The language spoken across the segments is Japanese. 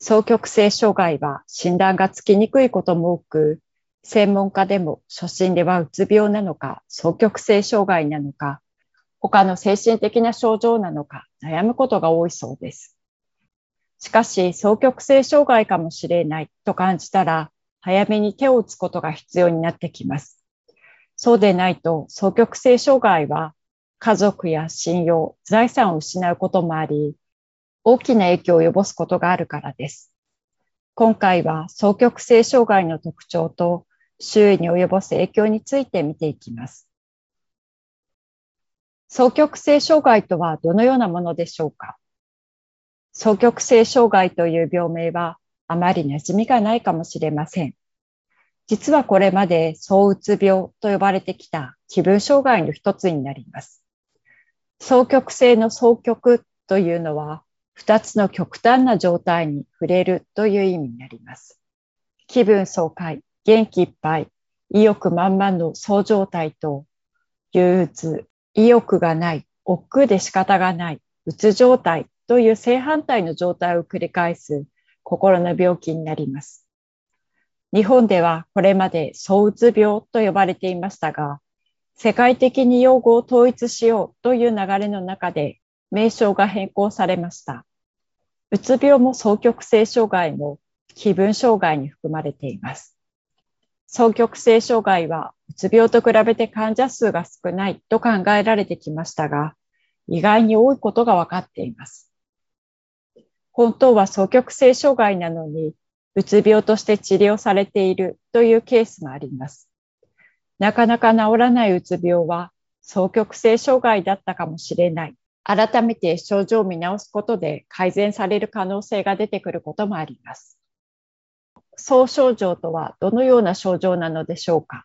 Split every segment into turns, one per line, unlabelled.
双極性障害は診断がつきにくいことも多く、専門家でも初診ではうつ病なのか、双極性障害なのか、他の精神的な症状なのか悩むことが多いそうです。しかし、双極性障害かもしれないと感じたら、早めに手を打つことが必要になってきます。そうでないと、双極性障害は家族や信用、財産を失うこともあり、大きな影響を及ぼすことがあるからです。今回は双極性障害の特徴と周囲に及ぼす影響について見ていきます。双極性障害とはどのようなものでしょうか？双極性障害という病名はあまり馴染みがないかもしれません。実はこれまで躁うつ病と呼ばれてきた気分障害の一つになります。双極性の双極というのは、二つの極端な状態に触れるという意味になります。気分爽快、元気いっぱい、意欲満々のそう状態と、憂鬱、意欲がない、億劫で仕方がない、うつ状態という正反対の状態を繰り返す心の病気になります。日本ではこれまで躁うつ病と呼ばれていましたが、世界的に用語を統一しようという流れの中で名称が変更されました。うつ病も双極性障害も気分障害に含まれています。双極性障害はうつ病と比べて患者数が少ないと考えられてきましたが、意外に多いことが分かっています。本当は双極性障害なのに、うつ病として治療されているというケースもあります。なかなか治らないうつ病は双極性障害だったかもしれない。改めて症状を見直すことで改善される可能性が出てくることもあります。総症状とはどのような症状なのでしょうか？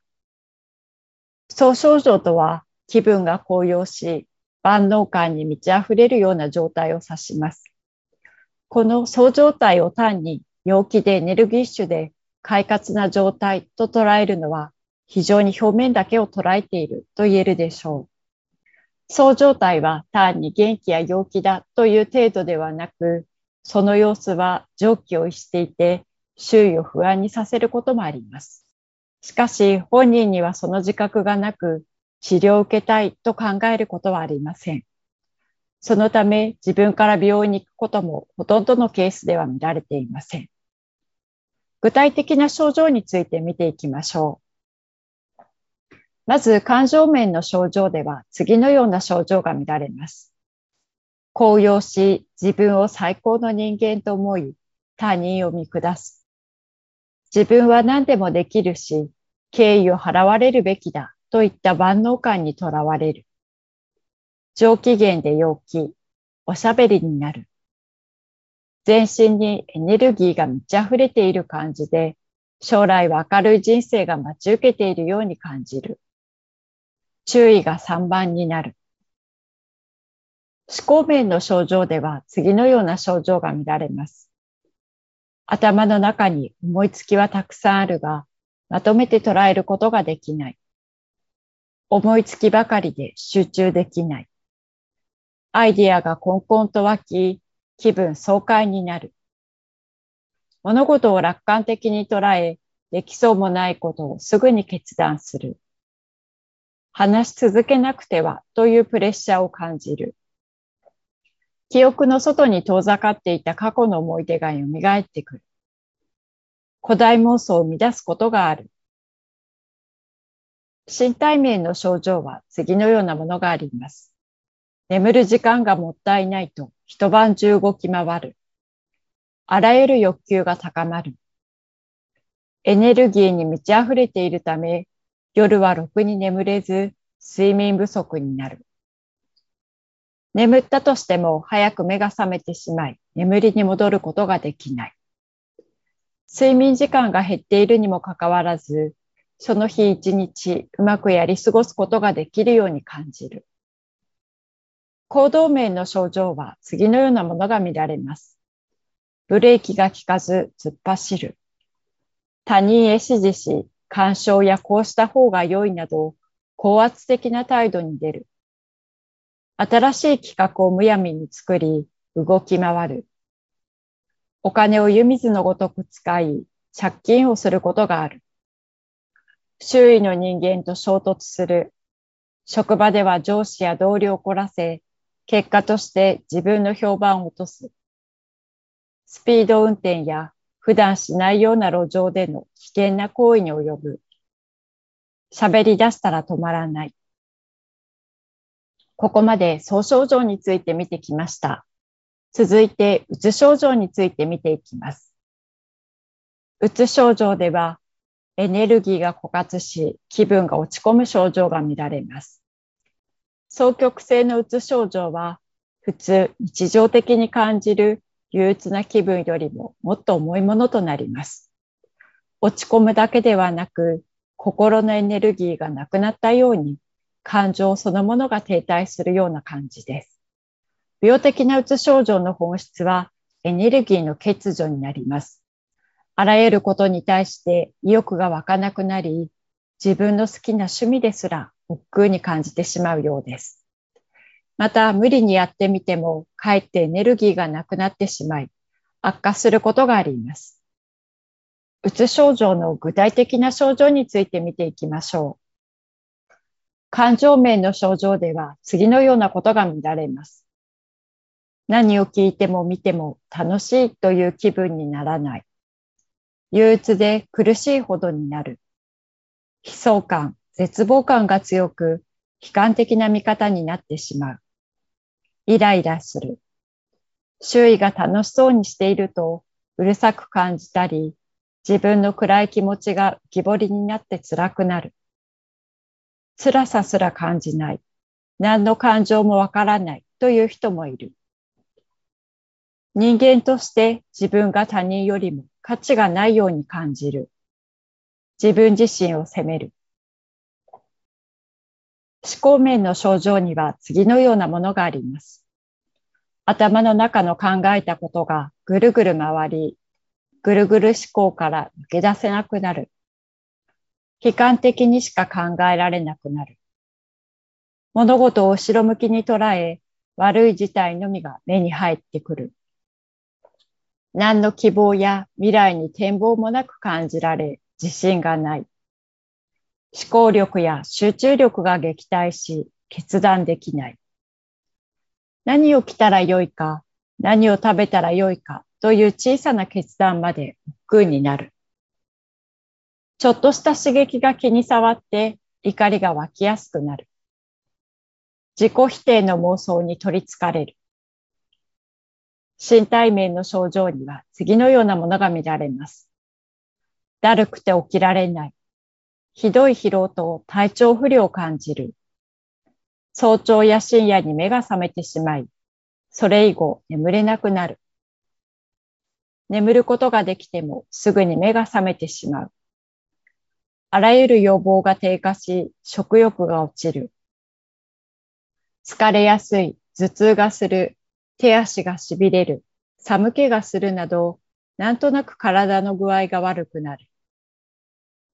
総症状とは気分が高揚し、万能感に満ち溢れるような状態を指します。この総状態を単に陽気でエネルギッシュで快活な状態と捉えるのは非常に表面だけを捉えていると言えるでしょう。そう状態は単に元気や陽気だという程度ではなく、その様子は常軌を逸していて、周囲を不安にさせることもあります。しかし、本人にはその自覚がなく、治療を受けたいと考えることはありません。そのため、自分から病院に行くこともほとんどのケースでは見られていません。具体的な症状について見ていきましょう。まず感情面の症状では次のような症状が見られます。高揚し、自分を最高の人間と思い、他人を見下す。自分は何でもできるし、敬意を払われるべきだといった万能感にとらわれる。上機嫌で陽気、おしゃべりになる。全身にエネルギーが満ち溢れている感じで、将来は明るい人生が待ち受けているように感じる。注意が3番になる。思考面の症状では次のような症状が見られます。頭の中に思いつきはたくさんあるが、まとめて捉えることができない。思いつきばかりで集中できない。アイディアがコンコンと湧き、気分爽快になる。物事を楽観的に捉え、できそうもないことをすぐに決断する。話し続けなくてはというプレッシャーを感じる。記憶の外に遠ざかっていた過去の思い出が蘇ってくる。古代妄想を生み出すことがある。身体面の症状は次のようなものがあります。眠る時間がもったいないと一晩中動き回る。あらゆる欲求が高まる。エネルギーに満ち溢れているため、夜はろくに眠れず、睡眠不足になる。眠ったとしても早く目が覚めてしまい、眠りに戻ることができない。睡眠時間が減っているにもかかわらず、その日一日うまくやり過ごすことができるように感じる。行動面の症状は次のようなものが見られます。ブレーキが効かず突っ走る。他人へ指示し、干渉やこうした方が良いなど、高圧的な態度に出る。新しい企画をむやみに作り、動き回る。お金を湯水のごとく使い、借金をすることがある。周囲の人間と衝突する。職場では上司や同僚を凝らせ、結果として自分の評判を落とす。スピード運転や普段しないような路上での危険な行為に及ぶ。喋り出したら止まらない。ここまで総症状について見てきました。続いて、うつ症状について見ていきます。うつ症状では、エネルギーが枯渇し、気分が落ち込む症状が見られます。双極性のうつ症状は、普通、日常的に感じる憂鬱な気分よりももっと重いものとなります。落ち込むだけではなく、心のエネルギーがなくなったように感情そのものが停滞するような感じです。病的なうつ症状の本質はエネルギーの欠如になります。あらゆることに対して意欲が湧かなくなり、自分の好きな趣味ですら億劫に感じてしまうようです。また、無理にやってみても、かえってエネルギーがなくなってしまい、悪化することがあります。うつ症状の具体的な症状について見ていきましょう。感情面の症状では次のようなことが見られます。何を聞いても見ても楽しいという気分にならない。憂鬱で苦しいほどになる。悲壮感、絶望感が強く、悲観的な見方になってしまう。イライラする。周囲が楽しそうにしていると、うるさく感じたり、自分の暗い気持ちが浮き彫りになって辛くなる。辛さすら感じない。何の感情もわからないという人もいる。人間として自分が他人よりも価値がないように感じる。自分自身を責める。思考面の症状には次のようなものがあります。頭の中の考えたことがぐるぐる回り、ぐるぐる思考から抜け出せなくなる。悲観的にしか考えられなくなる。物事を後ろ向きに捉え、悪い事態のみが目に入ってくる。何の希望や未来に展望もなく感じられ、自信がない。思考力や集中力が撃退し、決断できない。何を着たらよいか、何を食べたらよいかという小さな決断まで億劫になる。ちょっとした刺激が気に障って怒りが湧きやすくなる。自己否定の妄想に取りつかれる。身体面の症状には次のようなものが見られます。だるくて起きられない。ひどい疲労と体調不良を感じる。早朝や深夜に目が覚めてしまい、それ以後眠れなくなる。眠ることができてもすぐに目が覚めてしまう。あらゆる予防が低下し、食欲が落ちる。疲れやすい、頭痛がする、手足が痺れる、寒気がするなど、なんとなく体の具合が悪くなる。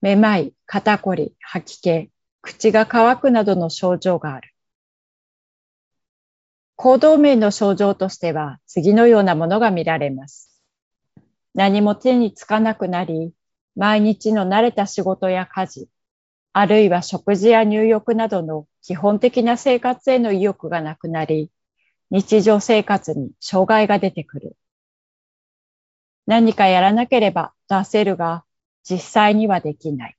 めまい、肩こり、吐き気、口が乾くなどの症状がある。行動面の症状としては次のようなものが見られます。何も手につかなくなり、毎日の慣れた仕事や家事、あるいは食事や入浴などの基本的な生活への意欲がなくなり、日常生活に障害が出てくる。何かやらなければ出せるが、実際にはできない。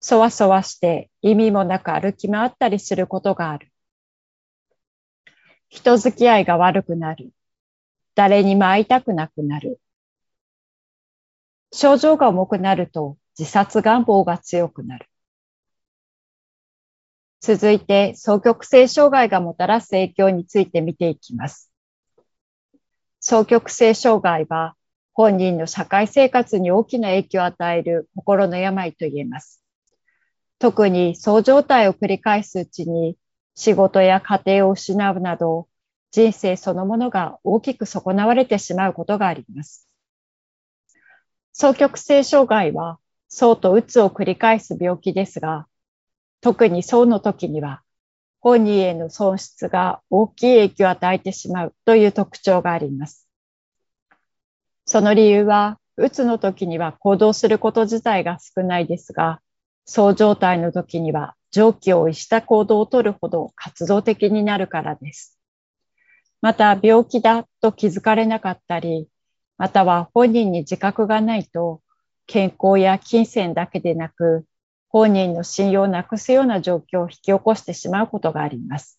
そわそわして意味もなく歩き回ったりすることがある。人付き合いが悪くなる。誰にも会いたくなくなる。症状が重くなると自殺願望が強くなる。続いて、双極性障害がもたらす影響について見ていきます。双極性障害は、本人の社会生活に大きな影響を与える心の病と言えます。特にそう状態を繰り返すうちに、仕事や家庭を失うなど、人生そのものが大きく損なわれてしまうことがあります。双極性障害は、層とうつを繰り返す病気ですが、特にそうの時には、本人への損失が大きい影響を与えてしまうという特徴があります。その理由は、うつの時には行動すること自体が少ないですが、そう状態の時には常軌を逸した行動をとるほど活動的になるからです。また、病気だと気づかれなかったり、または本人に自覚がないと、健康や金銭だけでなく、本人の信用をなくすような状況を引き起こしてしまうことがあります。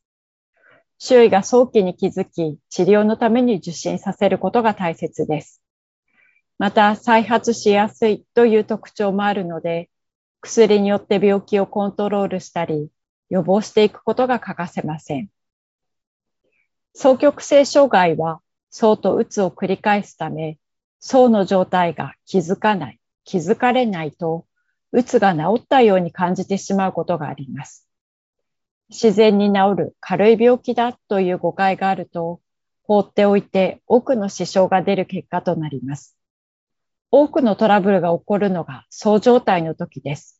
周囲が早期に気づき、治療のために受診させることが大切です。また、再発しやすいという特徴もあるので、薬によって病気をコントロールしたり、予防していくことが欠かせません。双極性障害は、層とうつを繰り返すため、層の状態が気づかない、気づかれないと、うつが治ったように感じてしまうことがあります。自然に治る軽い病気だという誤解があると、放っておいて多くの支障が出る結果となります。多くのトラブルが起こるのがそう状態の時です。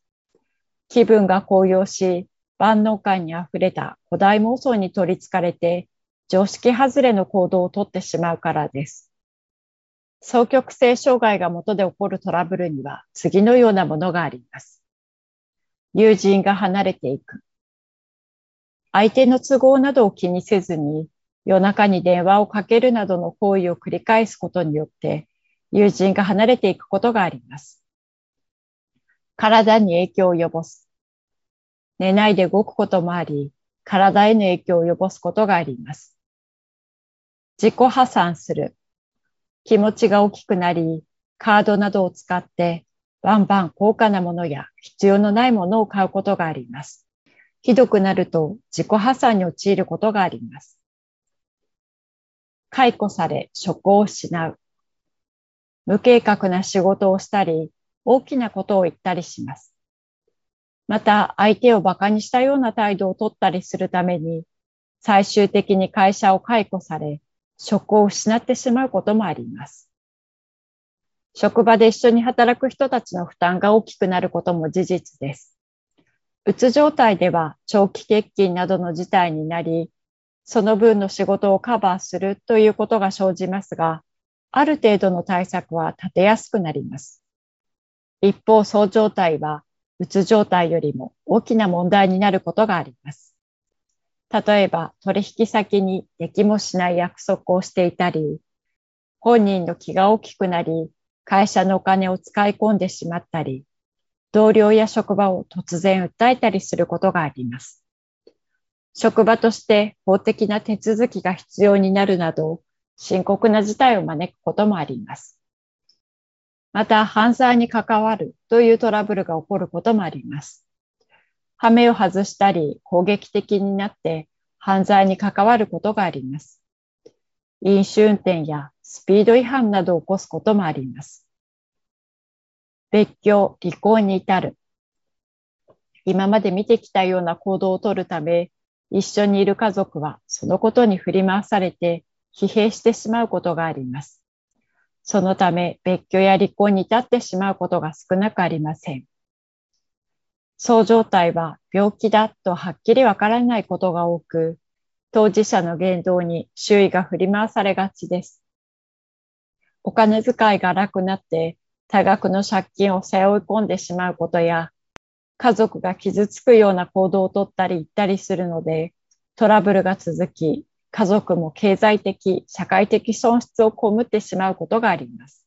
気分が高揚し、万能感に溢れた古代妄想に取り憑かれて、常識外れの行動をとってしまうからです。双極性障害が元で起こるトラブルには次のようなものがあります。友人が離れていく。相手の都合などを気にせずに夜中に電話をかけるなどの行為を繰り返すことによって友人が離れていくことがあります。体に影響を及ぼす。寝ないで動くこともあり、体への影響を及ぼすことがあります。自己破産する。気持ちが大きくなり、カードなどを使ってバンバン高価なものや必要のないものを買うことがあります。ひどくなると自己破産に陥ることがあります。解雇され職を失う。無計画な仕事をしたり、大きなことを言ったりします。また、相手を馬鹿にしたような態度を取ったりするために、最終的に会社を解雇され、職を失ってしまうこともあります。職場で一緒に働く人たちの負担が大きくなることも事実です。うつ状態では長期欠勤などの事態になり、その分の仕事をカバーするということが生じますが、ある程度の対策は立てやすくなります。一方、そう状態は、うつ状態よりも大きな問題になることがあります。例えば取引先にできもしない約束をしていたり、本人の気が大きくなり、会社のお金を使い込んでしまったり、同僚や職場を突然訴えたりすることがあります。職場として法的な手続きが必要になるなど、深刻な事態を招くこともあります。また、犯罪に関わるというトラブルが起こることもあります。ハメを外したり攻撃的になって犯罪に関わることがあります。飲酒運転やスピード違反などを起こすこともあります。別居、離婚に至る。今まで見てきたような行動をとるため、一緒にいる家族はそのことに振り回されて疲弊してしまうことがあります。そのため別居や離婚に至ってしまうことが少なくありません。そう状態は病気だとはっきりわからないことが多く、当事者の言動に周囲が振り回されがちです。お金遣いが荒くなって多額の借金を背負い込んでしまうことや、家族が傷つくような行動をとったり言ったりするので、トラブルが続き、家族も経済的、社会的損失を被ってしまうことがあります。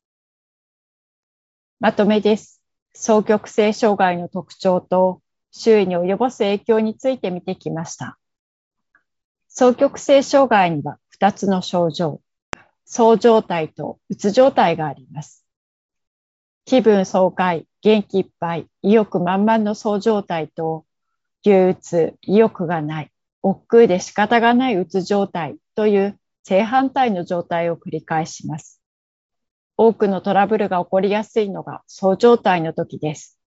まとめです。双極性障害の特徴と周囲に及ぼす影響について見てきました。双極性障害には2つの症状、そう状態とうつ状態があります。気分爽快、元気いっぱい、意欲満々のそう状態と、憂鬱、意欲がない、億劫で仕方がないうつ状態という正反対の状態を繰り返します。多くのトラブルが起こりやすいのがそう状態の時です。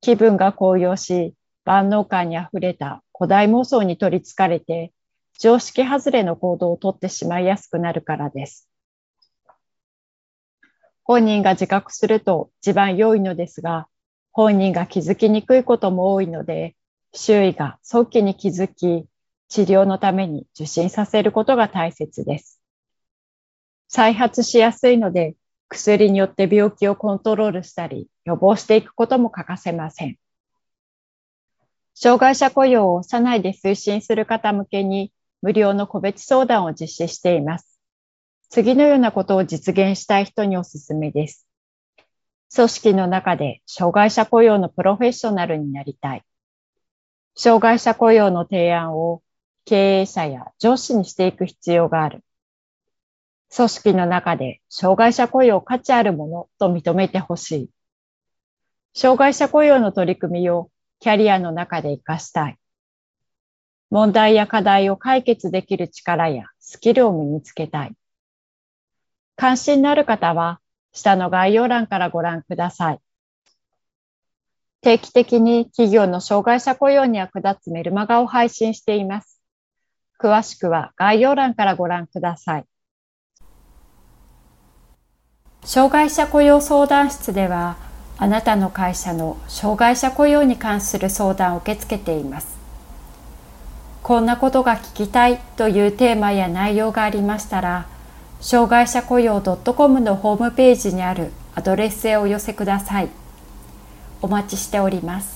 気分が高揚し、万能感に溢れた古代妄想に取りつかれて、常識外れの行動をとってしまいやすくなるからです。本人が自覚すると一番良いのですが、本人が気づきにくいことも多いので、周囲が早期に気づき、治療のために受診させることが大切です。再発しやすいので、薬によって病気をコントロールしたり、予防していくことも欠かせません。障害者雇用を社内で推進する方向けに無料の個別相談を実施しています。次のようなことを実現したい人におすすめです。組織の中で障害者雇用のプロフェッショナルになりたい。障害者雇用の提案を経営者や上司にしていく必要がある。組織の中で障害者雇用価値あるものと認めてほしい。障害者雇用の取り組みをキャリアの中で活かしたい。問題や課題を解決できる力やスキルを身につけたい。関心のある方は、下の概要欄からご覧ください。定期的に企業の障害者雇用に役立つメルマガを配信しています。詳しくは概要欄からご覧ください。障害者雇用相談室では、あなたの会社の障害者雇用に関する相談を受け付けています。こんなことが聞きたいというテーマや内容がありましたら、障害者雇用 .com のホームページにあるアドレスへお寄せください。お待ちしております。